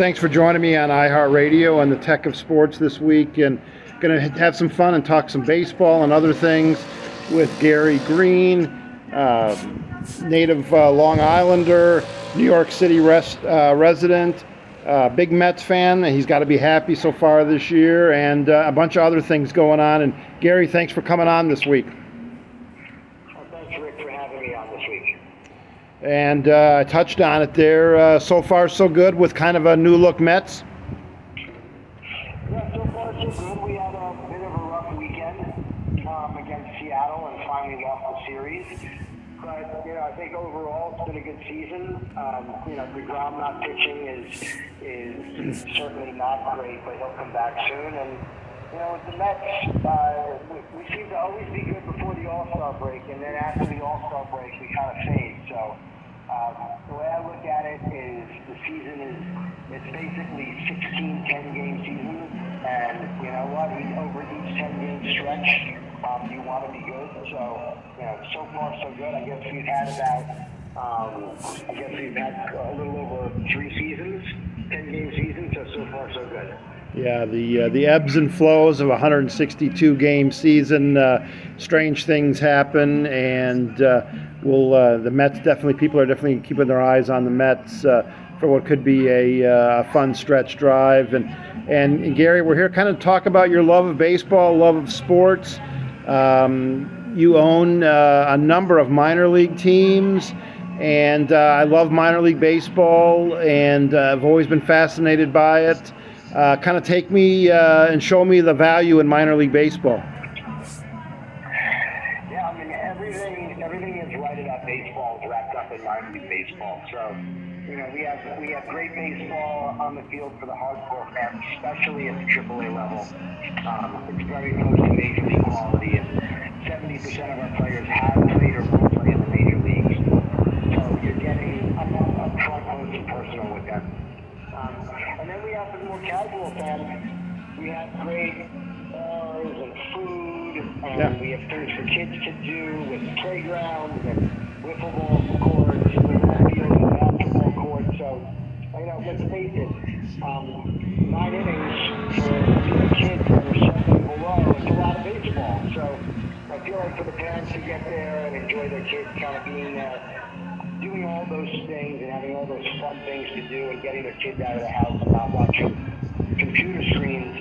thanks for joining me on iHeartRadio on the Tech of Sports this week, and going to have some fun and talk some baseball and other things with Gary Green, uh, native uh, Long Islander, New York City rest, uh, resident, uh, big Mets fan. He's got to be happy so far this year, and uh, a bunch of other things going on. And Gary, thanks for coming on this week. And uh, I touched on it there. Uh, so far, so good with kind of a new look Mets. Yeah, so. We had a bit of a rough weekend um, against Seattle and finally lost the series. But you know, I think overall it's been a good season. Um, you know, Degrom not pitching is is certainly not great, but he'll come back soon. And you know, with the Mets, uh, we, we seem to always be good before the All Star break, and then after the All Star break, we kind of fade. So. Um, the way I look at it is the season is it's basically 16 10 game season, and you know what? Over each 10 game stretch, um, you want to be good. So you know, so far so good. I guess we've had about um, I guess we've had a little over three seasons, 10 game season. So so far so good. Yeah, the uh, the ebbs and flows of a 162 game season. Uh, strange things happen, and uh, will uh, the Mets definitely people are definitely keeping their eyes on the Mets uh, for what could be a, uh, a, fun stretch drive. And, and, and Gary, we're here kind of talk about your love of baseball, love of sports. Um, you own a number of minor league teams. And I love minor league baseball, and I've always been fascinated by it. Kind of take me and show me the value in minor league baseball. Yeah, I mean everything everything is right about baseball is wrapped up in minor league baseball. So, you know, we have we have great baseball on the field for the hardcore fans, especially at the AAA level. Um, it's very close to major league quality, and 70% of our players have played or will play in the major leagues. So you're getting up, up front close and personal with them. Um, and then we have the more casual fans. We have great bars and food, and yeah. we have things for kids to do with playgrounds and kids out of the house and not watching computer screens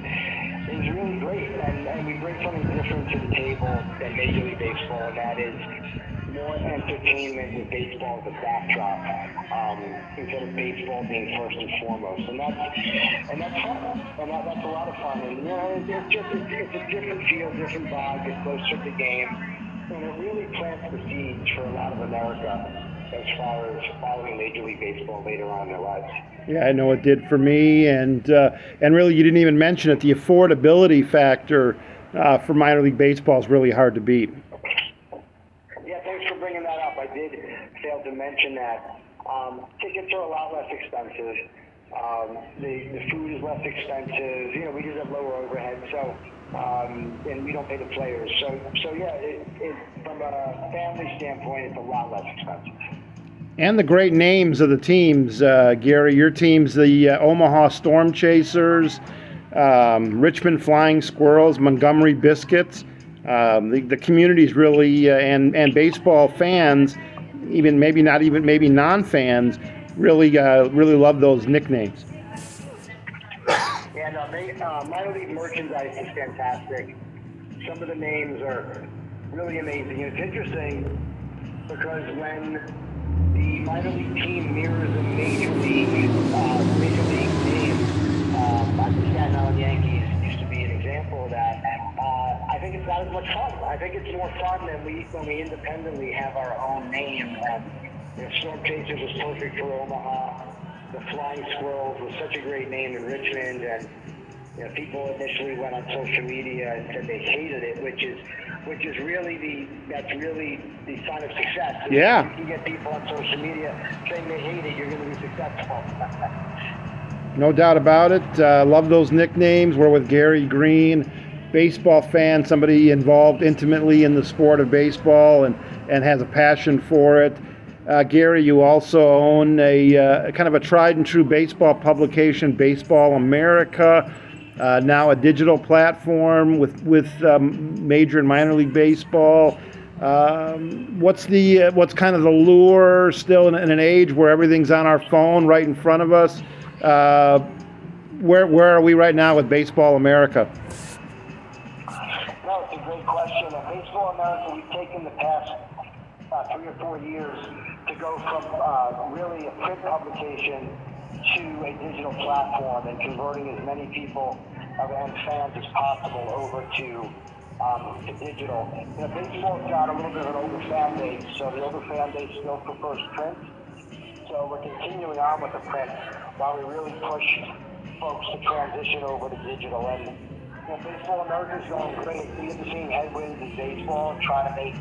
is really great. And, and we bring something different to the table than Major League Baseball, and that is more entertainment with baseball as a backdrop um, instead of baseball being first and foremost. And that's and that's fun. And that, that's a lot of fun. And you know, it's, it's just it's, it's a different feel, different vibe. It's closer to the game, and it really plants the seeds for a lot of America as far as following Major League Baseball later on in their lives. Yeah, I know it did for me, and uh, and really, you didn't even mention it. The affordability factor uh, for minor league baseball is really hard to beat. Yeah, thanks for bringing that up. I did fail to mention that um, tickets are a lot less expensive. Um, the, the food is less expensive. You know, we just have lower overhead, so um, and we don't pay the players. So, so yeah, it, it, from a family standpoint, it's a lot less expensive. And the great names of the teams, uh, Gary. Your team's the uh, Omaha Storm Chasers, um, Richmond Flying Squirrels, Montgomery Biscuits. Um, the, the communities really uh, and and baseball fans even maybe not even maybe non-fans really uh, really love those nicknames. Yeah, no, they, uh, minor league merchandise is fantastic. Some of the names are really amazing. It's interesting because when the minor league team mirrors a major league uh, major league name, um, the Staten Island Yankees used to be an example of that. Uh, I think it's not as much fun. I think it's more fun than we when we independently have our own name. And, you know, Storm Chasers was perfect for Omaha. The Flying Squirrels was such a great name in Richmond, and you know, people initially went on social media and said they hated it, which is which is really the that's really the sign of success. yeah. If you get people on social media saying they hate it, you're going to be successful. no doubt about it. Uh, love those nicknames. We're with Gary Green baseball fan, somebody involved intimately in the sport of baseball and, and has a passion for it. Uh, Gary, you also own a uh, kind of a tried and true baseball publication, Baseball America. Uh, now a digital platform with with um, major and minor league baseball. Um, what's the uh, what's kind of the lure still in, in, an age where everything's on our phone right in front of us? Uh, where where are we right now with Baseball America? No, it's a great question. At Baseball America, we've taken the past uh, three or four years to go from uh, really a print publication to a digital platform and converting as many people and fans as possible over to um, to digital. You know, baseball's got a little bit of an older fan base, so the older fan base still prefers print. So we're continuing on with the print while we really push folks to transition over to digital. And you know, baseball is going great. We have the same headwinds as baseball, trying to make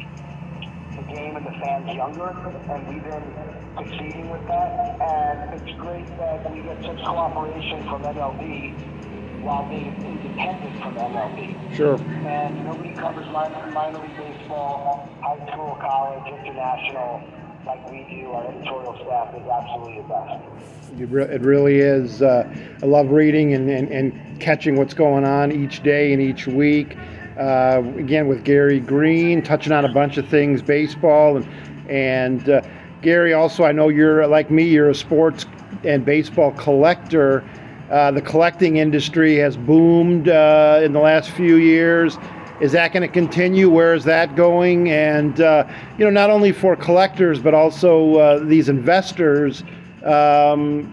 the game and the fans younger, and we've been succeeding with that. And it's great that we get such cooperation from MLB while being independent from MLB. Sure. And nobody covers minor, minor league baseball, high school, college, international like we do. Our editorial staff is absolutely the best. It really is. Uh, I love reading and, and, and catching what's going on each day and each week. Uh, again, with Gary Green, touching on a bunch of things, baseball, and, and uh, Gary, also, I know you're like me, you're a sports and baseball collector. Uh, the collecting industry has boomed uh, in the last few years. Is that going to continue? Where is that going? And uh, you know, not only for collectors but also uh, these investors. Um,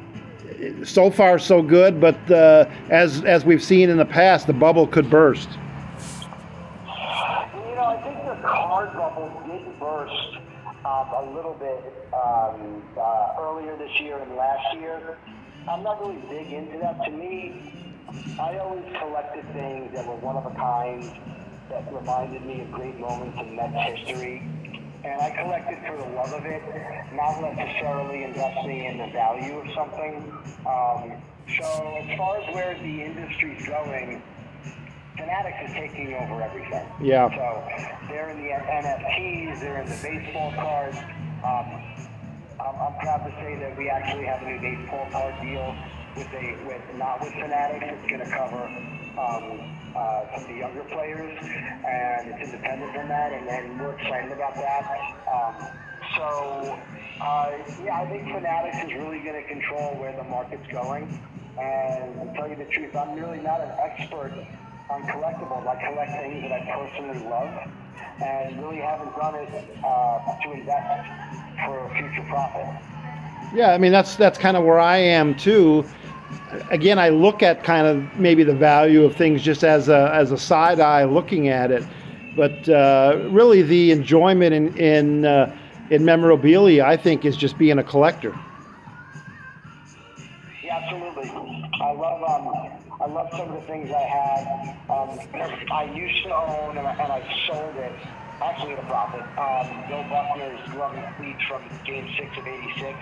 so far, so good. But uh, as as we've seen in the past, the bubble could burst. You know, I think the card bubble did burst um, a little bit um, earlier this year and last year. I'm not really big into that. To me, I always collected things that were one of a kind, that reminded me of great moments in Mets history. And I collected for the love of it, not necessarily investing in the value of something. Um, so as far as where the industry's going, Fanatics is taking over everything. Yeah. So they're in the NFTs, they're in the baseball cards. Um, um, I'm proud to say that we actually have a new baseball card deal with a with not with Fanatics. It's going to cover um, uh, some of the younger players, and it's independent from that, and, and we're excited about that. Um, so, uh, yeah, I think Fanatics is really going to control where the market's going. And to tell you the truth, I'm really not an expert on collectibles. I collect things that I personally love, and really haven't done it uh, to invest for future profit. Yeah, I mean that's that's kind of where I am too. Again, I look at kind of maybe the value of things just as a as a side eye looking at it, but uh, really the enjoyment in in uh, in memorabilia, I think, is just being a collector. I love some of the things I had. Um, I used to own and I, and I sold it actually at a profit. Um, Bill Buckner's glove and cleats from Game Six of '86.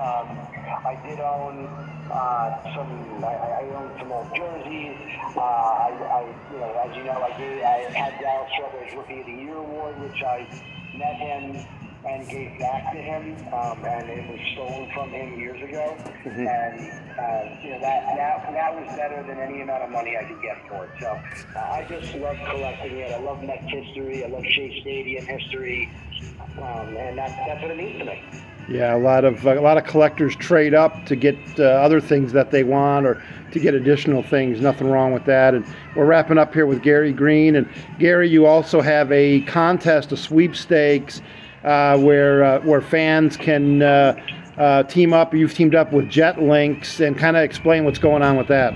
Um, I did own uh, some. I, I owned some old jerseys. Uh, I, I, you know, as you know, I did. I had Darryl Strawberry's Rookie of the Year award, which I met him and gave back to him, um, and it was stolen from him years ago. Mm-hmm. And uh, you know that, that that was better than any amount of money I could get for it. So uh, I just love collecting it. I love Mets history. I love Shea Stadium history, um, and that, that's what it means to me. Yeah, a lot of a lot of collectors trade up to get uh, other things that they want or to get additional things. Nothing wrong with that. And we're wrapping up here with Gary Green. And Gary, you also have a contest, a sweepstakes where uh, where fans can uh, uh, team up. You've teamed up with JetLinx and kind of explain what's going on with that.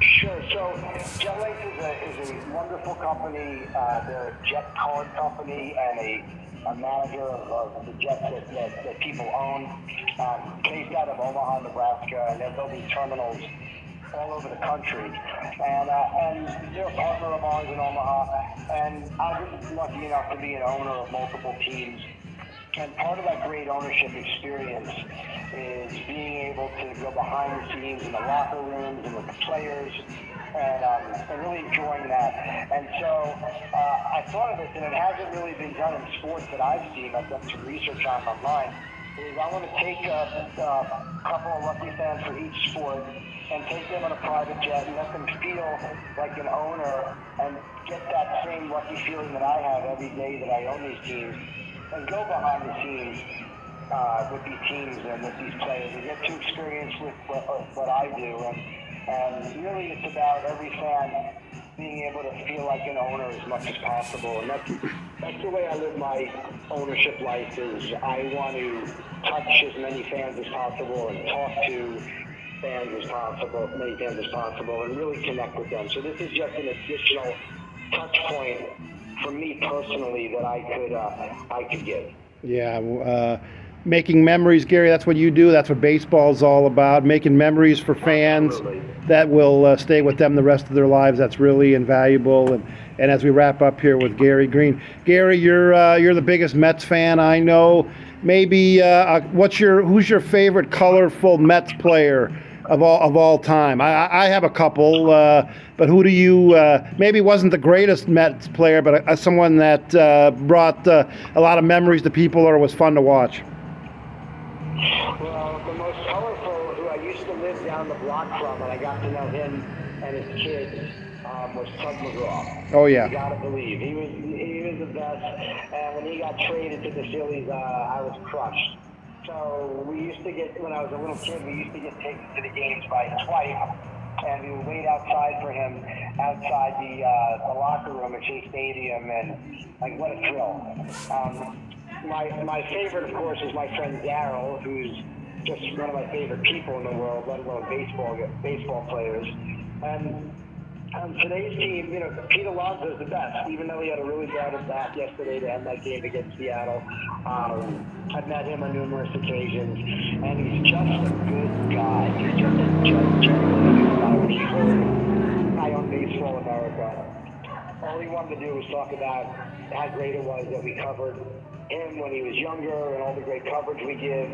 Sure. So JetLinx is a, is a wonderful company. Uh, they're a jet card company and a, a manager of, of, the jets that, that, that people own, um, based out of Omaha, Nebraska, and they're building terminals all over the country. And, uh, and they're a partner of ours in Omaha. And I was lucky enough to be an owner of multiple teams. And part of that great ownership experience is being able to go behind the scenes in the locker rooms and with the players and, um, and really enjoying that. And so uh, I thought of this, and it hasn't really been done in sports that I've seen. I've done some research on online. Is I want to take a, a couple of lucky fans for each sport and take them on a private jet and let them feel like an owner and get that same lucky feeling that I have every day that I own these teams and go behind the scenes uh, with these teams and with these players and get to experience with what, uh, what I do. And, and really it's about every fan being able to feel like an owner as much as possible. And that's, that's the way I live my ownership life is I want to touch as many fans as possible and talk to fans as possible, many fans as possible, and really connect with them. So this is just an additional touch point for me personally that I could uh, I could give. Yeah, uh, making memories, Gary. That's what you do. That's what baseball's all about. Making memories for fans Absolutely. that will uh, stay with them the rest of their lives. That's really invaluable. And and as we wrap up here with Gary Green, Gary, you're uh, you're the biggest Mets fan I know. Maybe uh, uh, what's your who's your favorite colorful Mets player? Of all of all time, I, I have a couple, uh, but who do you? Uh, maybe wasn't the greatest Mets player, but uh, someone that uh, brought uh, a lot of memories to people or was fun to watch. Well, the most colorful, who I used to live down the block from, and I got to know him and his kids, was Tug McGraw. Oh yeah. You gotta believe he was he was the best. And when he got traded to the Phillies, uh, I was crushed. So we used to get when I was a little kid, we used to get taken to the games by his wife, and we would wait outside for him outside the uh, the locker room at Shea Stadium, and like what a thrill. Um, my my favorite, of course, is my friend Darryl, who's just one of my favorite people in the world, let alone baseball baseball players. And on today's team, you know, Pete Alonso is the best, even though he had a really bad at bat yesterday to end that game against Seattle. Um, I've met him on numerous occasions, and he's just a good guy. He's just a genuinely good guy. When he I own Baseball America, all he wanted to do was talk about how great it was that we covered him when he was younger and all the great coverage we give.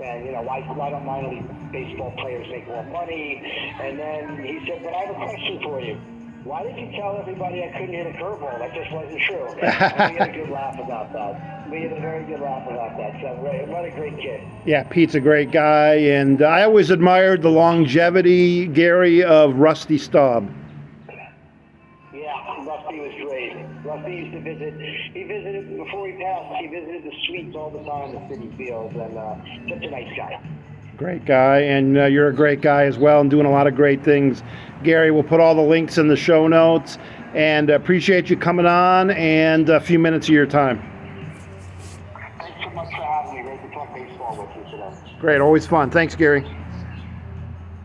And, you know, why, why don't minor league baseball players make more money? And then he said, but I have a question for you. Why did you tell everybody I couldn't hit a curveball? That just wasn't true. And we had a good laugh about that. We had a very good laugh about that. So, what a great kid. Yeah, Pete's a great guy, and I always admired the longevity, Gary, of Rusty Staub. Yeah, Rusty was great. Rusty used to visit. He visited before he passed. He visited the suites all the time at Citi Fields, and uh, such a nice guy. Great guy, and uh, you're a great guy as well, and doing a lot of great things. Gary, we'll put all the links in the show notes, and appreciate you coming on and a few minutes of your time. Thanks so much for having me. Great to talk baseball with you today. Great, always fun. Thanks, Gary.